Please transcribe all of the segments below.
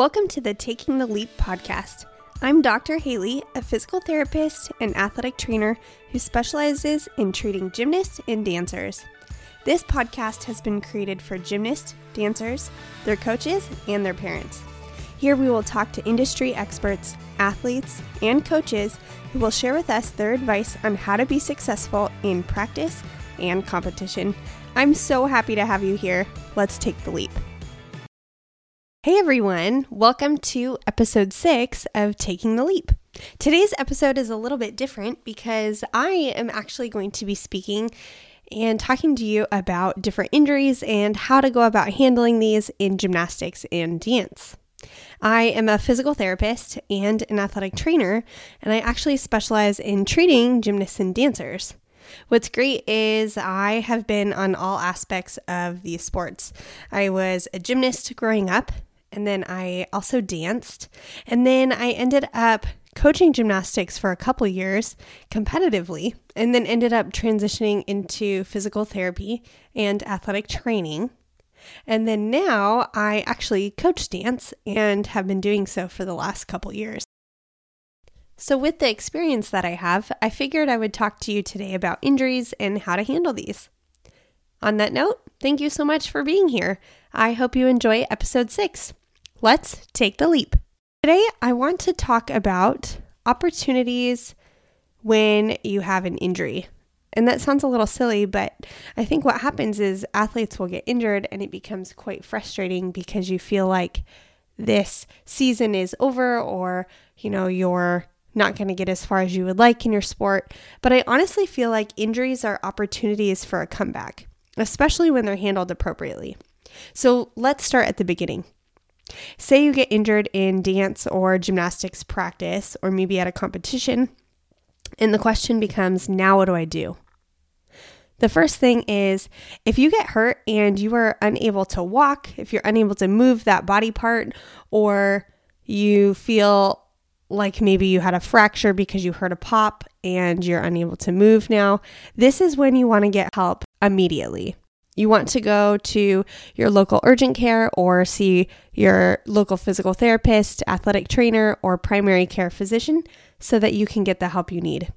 Welcome to the Taking the Leap podcast. I'm Dr. Hailey, a physical therapist and athletic trainer who specializes in treating gymnasts and dancers. This podcast has been created for gymnasts, dancers, their coaches, and their parents. Here we will talk to industry experts, athletes, and coaches who will share with us their advice on how to be successful in practice and competition. I'm so happy to have you here. Let's take the leap. Hey everyone, welcome to episode six of Taking the Leap. Today's episode is a little bit different because I am actually going to be speaking and talking to you about different injuries and how to go about handling these in gymnastics and dance. I am a physical therapist and an athletic trainer, and I actually specialize in treating gymnasts and dancers. What's great is I have been on all aspects of these sports. I was a gymnast growing up, and then I also danced. And then I ended up coaching gymnastics for a couple years competitively, and then ended up transitioning into physical therapy and athletic training. And then now I actually coach dance and have been doing so for the last couple years. So, with the experience that I have, I figured I would talk to you today about injuries and how to handle these. On that note, thank you so much for being here. I hope you enjoy episode six. Let's take the leap. Today, I want to talk about opportunities when you have an injury. And that sounds a little silly, but I think what happens is athletes will get injured and it becomes quite frustrating because you feel like this season is over or, you know, you're not going to get as far as you would like in your sport. But I honestly feel like injuries are opportunities for a comeback, especially when they're handled appropriately. So let's start at the beginning. Say you get injured in dance or gymnastics practice, or maybe at a competition, and the question becomes now what do I do? The first thing is if you get hurt and you are unable to walk, if you're unable to move that body part, or you feel like maybe you had a fracture because you heard a pop and you're unable to move now, this is when you want to get help immediately. You want to go to your local urgent care or see your local physical therapist, athletic trainer, or primary care physician so that you can get the help you need.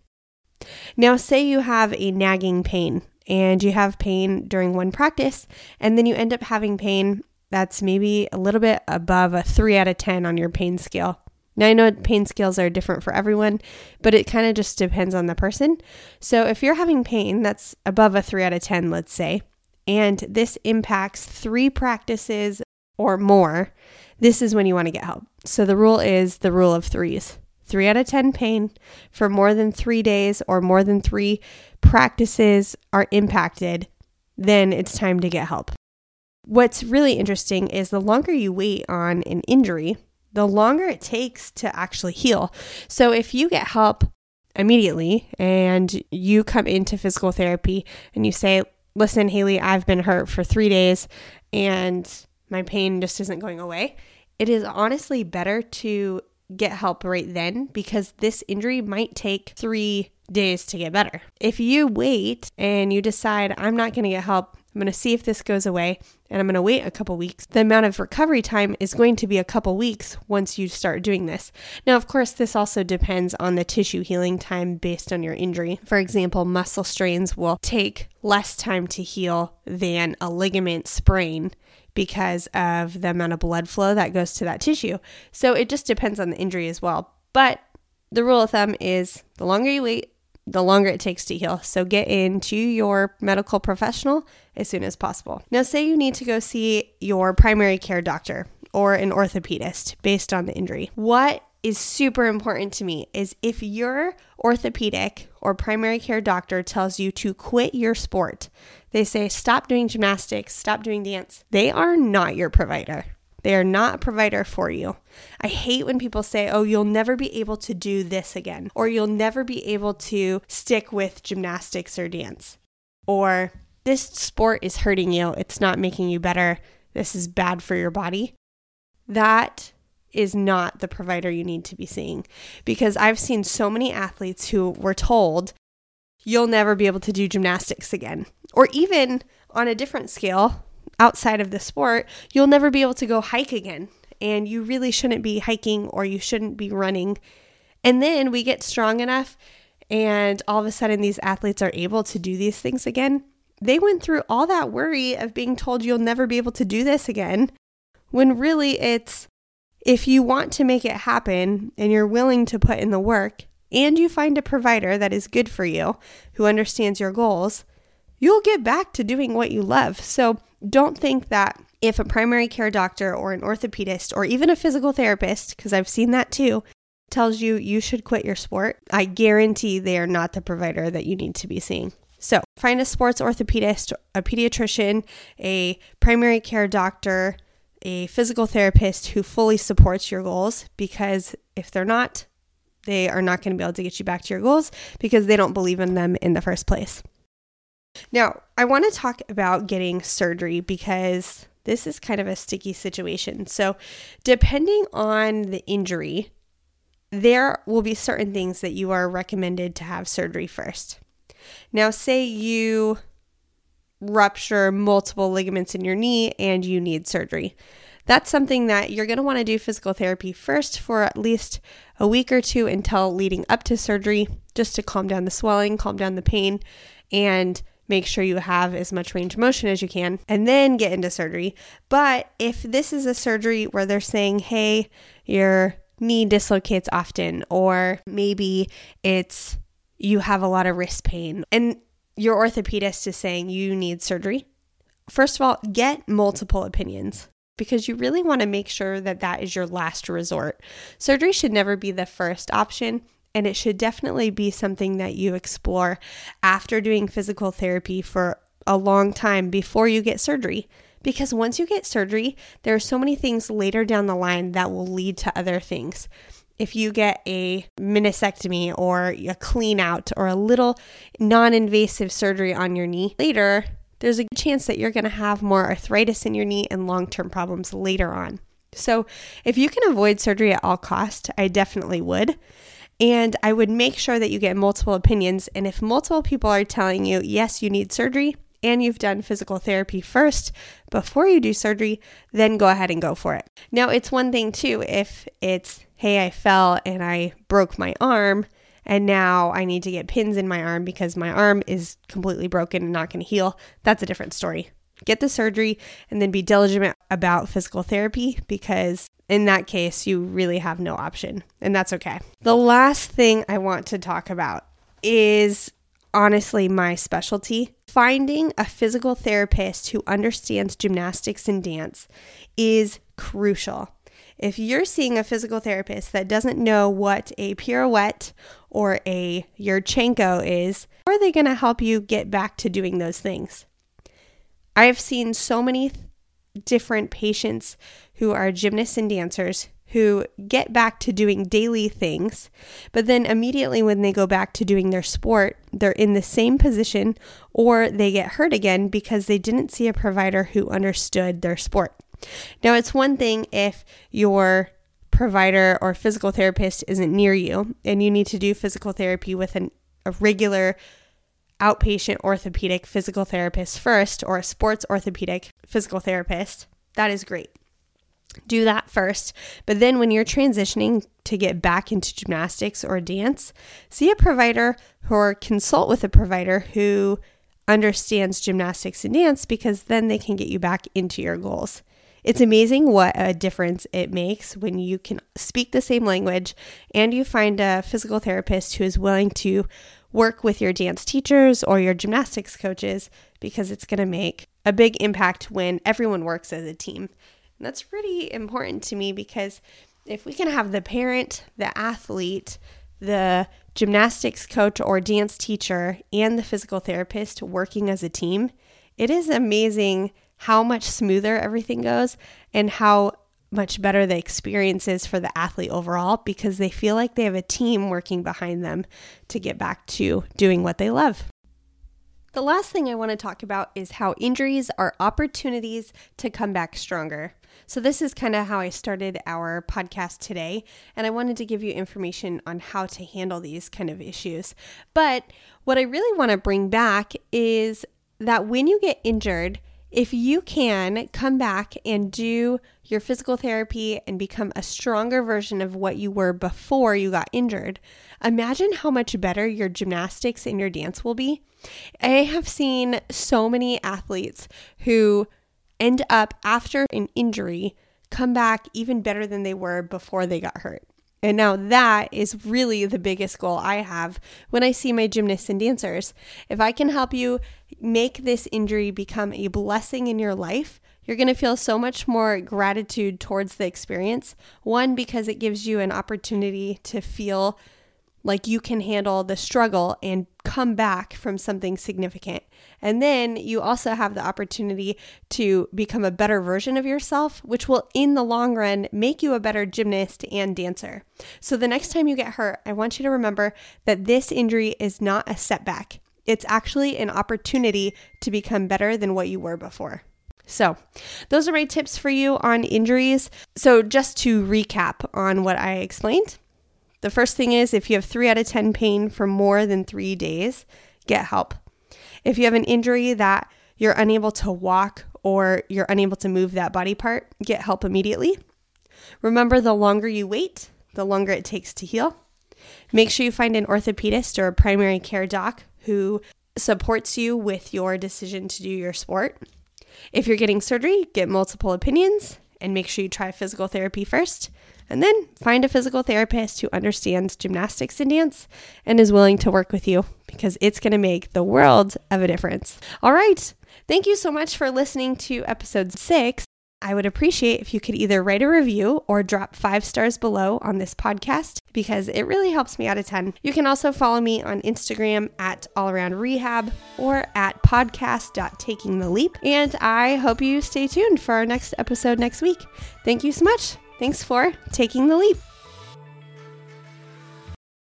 Now, say you have a nagging pain and you have pain during one practice, and then you end up having pain that's maybe a little bit above a 3 out of 10 on your pain scale. Now, I know pain scales are different for everyone, but it kind of just depends on the person. So, if you're having pain that's above a 3 out of 10, let's say, and this impacts three practices or more, this is when you want to get help. So the rule is the rule of threes. Three out of 10 pain for more than three days or more than three practices are impacted, then it's time to get help. What's really interesting is the longer you wait on an injury, the longer it takes to actually heal. So if you get help immediately and you come into physical therapy and you say, listen, Hailey, I've been hurt for three days and my pain just isn't going away. It is honestly better to get help right then because this injury might take three days to get better. If you wait and you decide, I'm not going to get help, I'm going to see if this goes away and I'm going to wait a couple weeks. The amount of recovery time is going to be a couple weeks once you start doing this. Now, of course, this also depends on the tissue healing time based on your injury. For example, muscle strains will take less time to heal than a ligament sprain because of the amount of blood flow that goes to that tissue. So it just depends on the injury as well. But the rule of thumb is the longer you wait, the longer it takes to heal. So get into your medical professional as soon as possible. Now, say you need to go see your primary care doctor or an orthopedist based on the injury. What is super important to me is if your orthopedic or primary care doctor tells you to quit your sport, they say stop doing gymnastics, stop doing dance, they are not your provider. They are not a provider for you. I hate when people say, oh, you'll never be able to do this again, or you'll never be able to stick with gymnastics or dance, or this sport is hurting you. It's not making you better. This is bad for your body. That is not the provider you need to be seeing because I've seen so many athletes who were told, you'll never be able to do gymnastics again. Or even on a different scale, outside of the sport, you'll never be able to go hike again. and you really shouldn't be hiking or you shouldn't be running. And then we get strong enough, and all of a sudden, these athletes are able to do these things again. They went through all that worry of being told you'll never be able to do this again, when really it's if you want to make it happen and you're willing to put in the work, and you find a provider that is good for you, who understands your goals, you'll get back to doing what you love. So don't think that if a primary care doctor or an orthopedist or even a physical therapist, because I've seen that too, tells you you should quit your sport, I guarantee they are not the provider that you need to be seeing. So find a sports orthopedist, a pediatrician, a primary care doctor, a physical therapist who fully supports your goals because if they're not, they are not going to be able to get you back to your goals because they don't believe in them in the first place. Now, I want to talk about getting surgery because this is kind of a sticky situation. So, depending on the injury, there will be certain things that you are recommended to have surgery first. Now, say you rupture multiple ligaments in your knee and you need surgery. That's something that you're going to want to do physical therapy first for at least a week or two until leading up to surgery, just to calm down the swelling, calm down the pain, and make sure you have as much range of motion as you can, and then get into surgery. But if this is a surgery where they're saying, hey, your knee dislocates often, or maybe it's you have a lot of wrist pain, and your orthopedist is saying you need surgery, first of all, get multiple opinions because you really want to make sure that that is your last resort. Surgery should never be the first option. And it should definitely be something that you explore after doing physical therapy for a long time before you get surgery. Because once you get surgery, there are so many things later down the line that will lead to other things if you get a meniscectomy or a clean out or a little non invasive surgery on your knee later, there's a good chance that you're going to have more arthritis in your knee and long term problems later on. So, if you can avoid surgery at all cost, I definitely would. And I would make sure that you get multiple opinions. And if multiple people are telling you, yes, you need surgery, and you've done physical therapy first before you do surgery, then go ahead and go for it. Now, it's one thing too if it's, hey, I fell and I broke my arm, and now I need to get pins in my arm because my arm is completely broken and not going to heal. That's a different story. Get the surgery and then be diligent about physical therapy because in that case, you really have no option, and that's okay. The last thing I want to talk about is honestly my specialty. Finding a physical therapist who understands gymnastics and dance is crucial. If you're seeing a physical therapist that doesn't know what a pirouette or a Yurchenko is, how are they going to help you get back to doing those things? I've seen so many different patients who are gymnasts and dancers who get back to doing daily things, but then immediately when they go back to doing their sport, they're in the same position or they get hurt again because they didn't see a provider who understood their sport. Now, it's one thing if your provider or physical therapist isn't near you and you need to do physical therapy with an, a regular outpatient orthopedic physical therapist first or a sports orthopedic physical therapist. That is great do that first. But then when you're transitioning to get back into gymnastics or dance, see a provider or consult with a provider who understands gymnastics and dance because then they can get you back into your goals. It's amazing what a difference it makes when you can speak the same language and you find a physical therapist who is willing to work with your dance teachers or your gymnastics coaches because it's going to make a big impact when everyone works as a team. And that's pretty important to me because if we can have the parent, the athlete, the gymnastics coach or dance teacher, and the physical therapist working as a team, it is amazing how much smoother everything goes and how much better the experience is for the athlete overall because they feel like they have a team working behind them to get back to doing what they love. The last thing I want to talk about is how injuries are opportunities to come back stronger. So, this is kind of how I started our podcast today, and I wanted to give you information on how to handle these kind of issues. But what I really want to bring back is that when you get injured, if you can come back and do your physical therapy and become a stronger version of what you were before you got injured, imagine how much better your gymnastics and your dance will be. I have seen so many athletes who end up after an injury come back even better than they were before they got hurt. And now that is really the biggest goal I have when I see my gymnasts and dancers. If I can help you make this injury become a blessing in your life, you're going to feel so much more gratitude towards the experience. One, because it gives you an opportunity to feel like you can handle the struggle and come back from something significant. And then you also have the opportunity to become a better version of yourself, which will, in the long run, make you a better gymnast and dancer. So the next time you get hurt, I want you to remember that this injury is not a setback, it's actually an opportunity to become better than what you were before. So, those are my tips for you on injuries. So, just to recap on what I explained, the first thing is if you have three out of 10 pain for more than three days, get help. If you have an injury that you're unable to walk or you're unable to move that body part, get help immediately. Remember, the longer you wait, the longer it takes to heal. Make sure you find an orthopedist or a primary care doc who supports you with your decision to do your sport. If you're getting surgery, get multiple opinions and make sure you try physical therapy first. And then find a physical therapist who understands gymnastics and dance and is willing to work with you because it's going to make the world of a difference. All right. Thank you so much for listening to episode six. I would appreciate if you could either write a review or drop five stars below on this podcast because it really helps me out a ton. You can also follow me on Instagram at all around rehab or at podcast.takingtheleap. And I hope you stay tuned for our next episode next week. Thank you so much. Thanks for taking the leap.